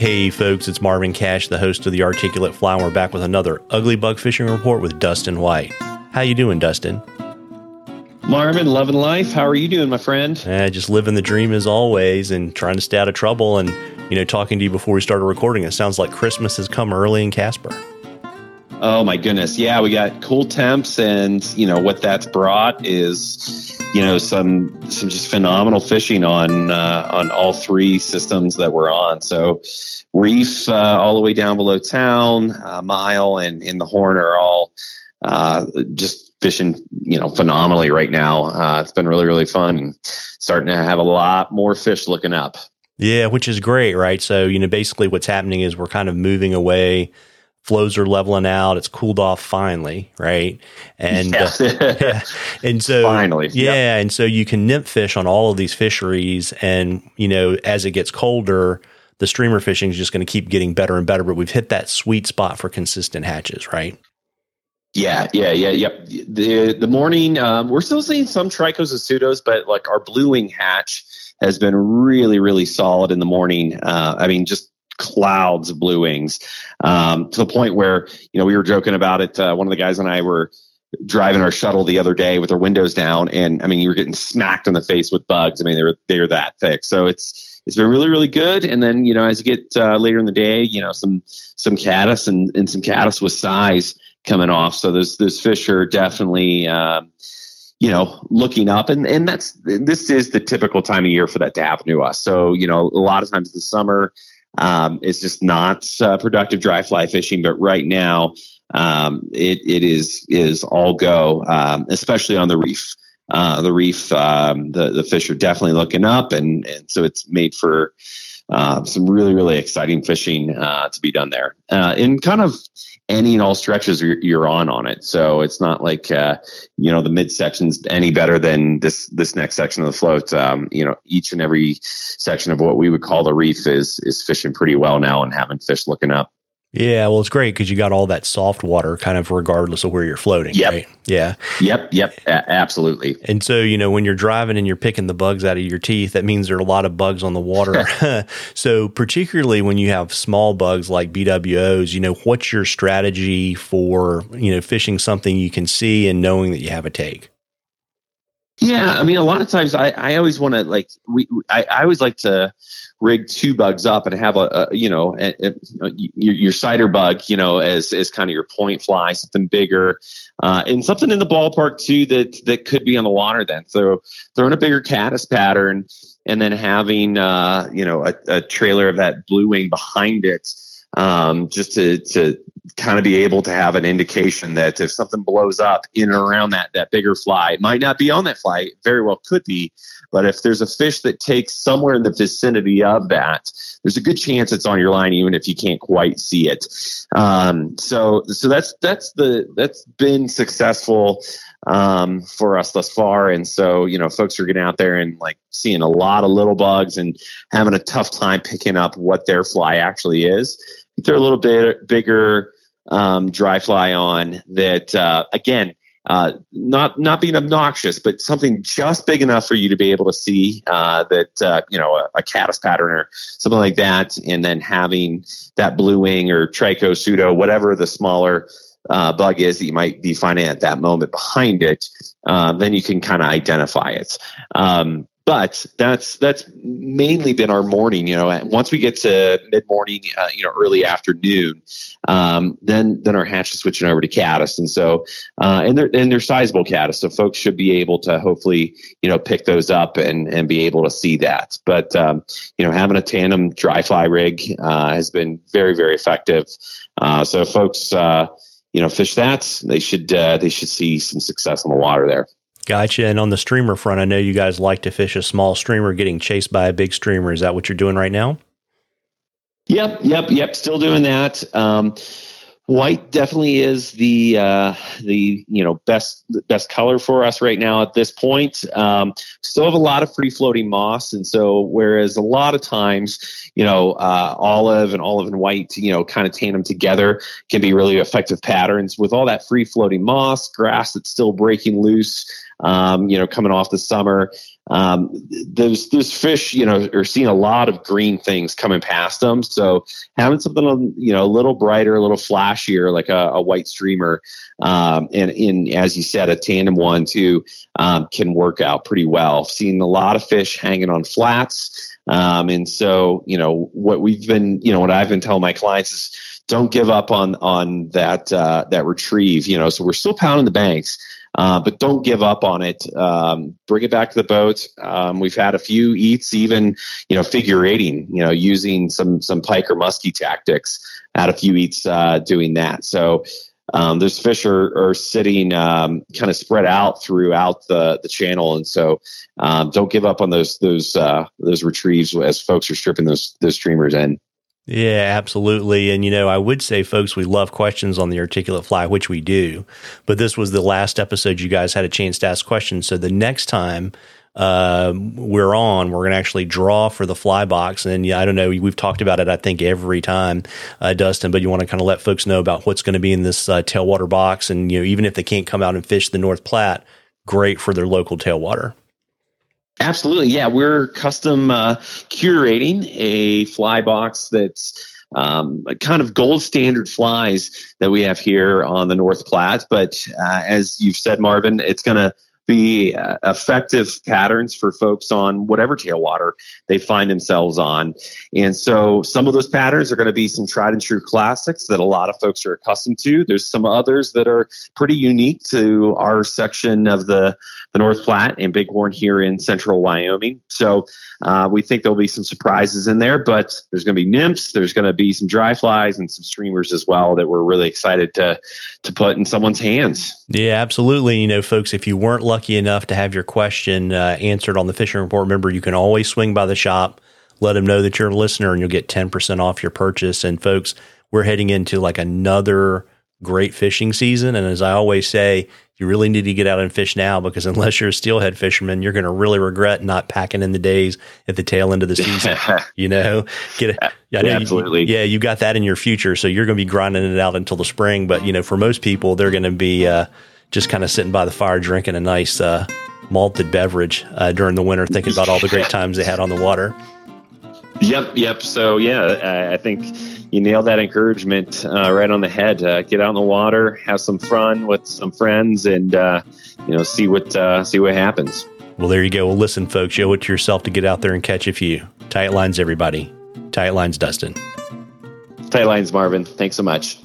Hey folks, it's Marvin Cash, the host of the Articulate Fly, and we're back with another ugly bug fishing report with Dustin White. How you doing, Dustin? Marvin, loving life. How are you doing, my friend? Eh, just living the dream as always and trying to stay out of trouble. And, you know, talking to you before we started recording, it sounds like Christmas has come early in Casper. Oh my goodness. Yeah, we got cool temps and, you know, what that's brought is, you know, some some just phenomenal fishing on uh, on all three systems that we're on. So Reef uh, all the way down below town, uh, Mile and in the Horn are all uh, just fishing, you know, phenomenally right now. Uh, it's been really, really fun and starting to have a lot more fish looking up. Yeah, which is great, right? So, you know, basically what's happening is we're kind of moving away flows are leveling out. It's cooled off finally, right? And uh, yeah. and so finally, yeah, yep. and so you can nymph fish on all of these fisheries, and you know as it gets colder, the streamer fishing is just going to keep getting better and better. But we've hit that sweet spot for consistent hatches, right? Yeah, yeah, yeah, yep. The the morning, um, we're still seeing some tricos and pseudos, but like our blue wing hatch has been really, really solid in the morning. Uh, I mean, just clouds of blue wings um, to the point where you know we were joking about it. Uh, one of the guys and I were driving our shuttle the other day with our windows down, and I mean you were getting smacked in the face with bugs. I mean they were they were that thick. So it's it's been really really good. And then you know as you get uh, later in the day, you know some some caddis and, and some caddis with size coming off. So those those fish are definitely. Uh, you know, looking up and, and that's, this is the typical time of year for that to happen to us. So, you know, a lot of times in the summer, um, it's just not uh, productive dry fly fishing. But right now, um, it it is is all go, um, especially on the reef. Uh, the reef, um, the the fish are definitely looking up, and and so it's made for uh, some really really exciting fishing uh, to be done there. Uh, in kind of any and all stretches you're, you're on on it. So it's not like uh, you know the mid sections any better than this this next section of the float. Um, you know, each and every section of what we would call the reef is is fishing pretty well now and having fish looking up. Yeah, well, it's great because you got all that soft water, kind of regardless of where you're floating. Yep. Right? Yeah. Yep. Yep. A- absolutely. And so, you know, when you're driving and you're picking the bugs out of your teeth, that means there are a lot of bugs on the water. so, particularly when you have small bugs like BWOs, you know, what's your strategy for you know fishing something you can see and knowing that you have a take? Yeah, I mean, a lot of times I, I always want to like we I, I always like to rig two bugs up and have a, a you know a, a, your, your sighter bug you know as as kind of your point fly something bigger uh, and something in the ballpark too that that could be on the water then. So throwing a bigger caddis pattern and then having uh, you know a, a trailer of that blue wing behind it um, just to to kind of be able to have an indication that if something blows up in and around that that bigger fly, it might not be on that fly, it very well could be, but if there's a fish that takes somewhere in the vicinity of that, there's a good chance it's on your line, even if you can't quite see it. Um, so so that's that's the that's been successful um, for us thus far. And so, you know, folks are getting out there and like seeing a lot of little bugs and having a tough time picking up what their fly actually is They're a little bit bigger um, dry fly on that uh, again uh, not not being obnoxious, but something just big enough for you to be able to see uh, that uh, you know a, a caddis pattern or something like that, and then having that blue wing or trico pseudo, whatever the smaller uh, bug is that you might be finding at that moment behind it, uh, then you can kind of identify it. Um, but that's that's mainly been our morning. You know, once we get to mid morning, uh, you know, early afternoon, um, then then our hatch is switching over to caddis, and so uh, and they're and they're sizable caddis, so folks should be able to hopefully you know pick those up and and be able to see that. But um, you know, having a tandem dry fly rig uh, has been very very effective. Uh, so folks, uh, you know, fish that they should uh, they should see some success on the water there. Gotcha. And on the streamer front, I know you guys like to fish a small streamer getting chased by a big streamer. Is that what you're doing right now? Yep, yep, yep. Still doing that. Um, white definitely is the uh, the you know best best color for us right now at this point. Um, still have a lot of free floating moss, and so whereas a lot of times you know uh, olive and olive and white you know kind of tandem together can be really effective patterns with all that free floating moss grass that's still breaking loose um, you know, coming off the summer. um, those those fish, you know, are seeing a lot of green things coming past them. So having something, you know, a little brighter, a little flashier, like a, a white streamer, um, and in as you said, a tandem one too, um, can work out pretty well. Seeing a lot of fish hanging on flats. Um, and so, you know, what we've been, you know, what I've been telling my clients is don't give up on on that uh, that retrieve. You know, so we're still pounding the banks, uh, but don't give up on it. Um, bring it back to the boat. Um, we've had a few eats, even you know, figure eighting. You know, using some some pike or muskie tactics. Had a few eats uh, doing that. So. Um, those fish are, are sitting um, kind of spread out throughout the, the channel, and so um, don't give up on those those uh, those retrieves as folks are stripping those those streamers in. Yeah, absolutely. And, you know, I would say, folks, we love questions on the articulate fly, which we do. But this was the last episode you guys had a chance to ask questions. So the next time uh, we're on, we're going to actually draw for the fly box. And yeah, I don't know, we've talked about it, I think, every time, uh, Dustin, but you want to kind of let folks know about what's going to be in this uh, tailwater box. And, you know, even if they can't come out and fish the North Platte, great for their local tailwater. Absolutely. Yeah, we're custom uh, curating a fly box that's um, kind of gold standard flies that we have here on the North Platte. But uh, as you've said, Marvin, it's going to be uh, effective patterns for folks on whatever tailwater they find themselves on. And so some of those patterns are going to be some tried and true classics that a lot of folks are accustomed to. There's some others that are pretty unique to our section of the, the North Platte and Bighorn here in central Wyoming. So uh, we think there'll be some surprises in there, but there's going to be nymphs, there's going to be some dry flies and some streamers as well that we're really excited to to put in someone's hands. Yeah, absolutely. You know, folks, if you weren't lucky enough to have your question uh, answered on the fishing report, remember you can always swing by the shop, let them know that you're a listener, and you'll get ten percent off your purchase. And folks, we're heading into like another great fishing season, and as I always say, you really need to get out and fish now because unless you're a steelhead fisherman, you're going to really regret not packing in the days at the tail end of the season. you know, get it. Yeah, absolutely. You, yeah, you got that in your future, so you're going to be grinding it out until the spring. But you know, for most people, they're going to be uh, just kind of sitting by the fire drinking a nice uh, malted beverage uh, during the winter, thinking about all the great times they had on the water. Yep, yep. So yeah, I think you nailed that encouragement uh, right on the head. Uh, get out in the water, have some fun with some friends, and uh, you know see what uh, see what happens. Well, there you go. Well, listen, folks, you owe it to yourself to get out there and catch a few. Tight lines, everybody. Tight lines, Dustin. Tight lines, Marvin. Thanks so much.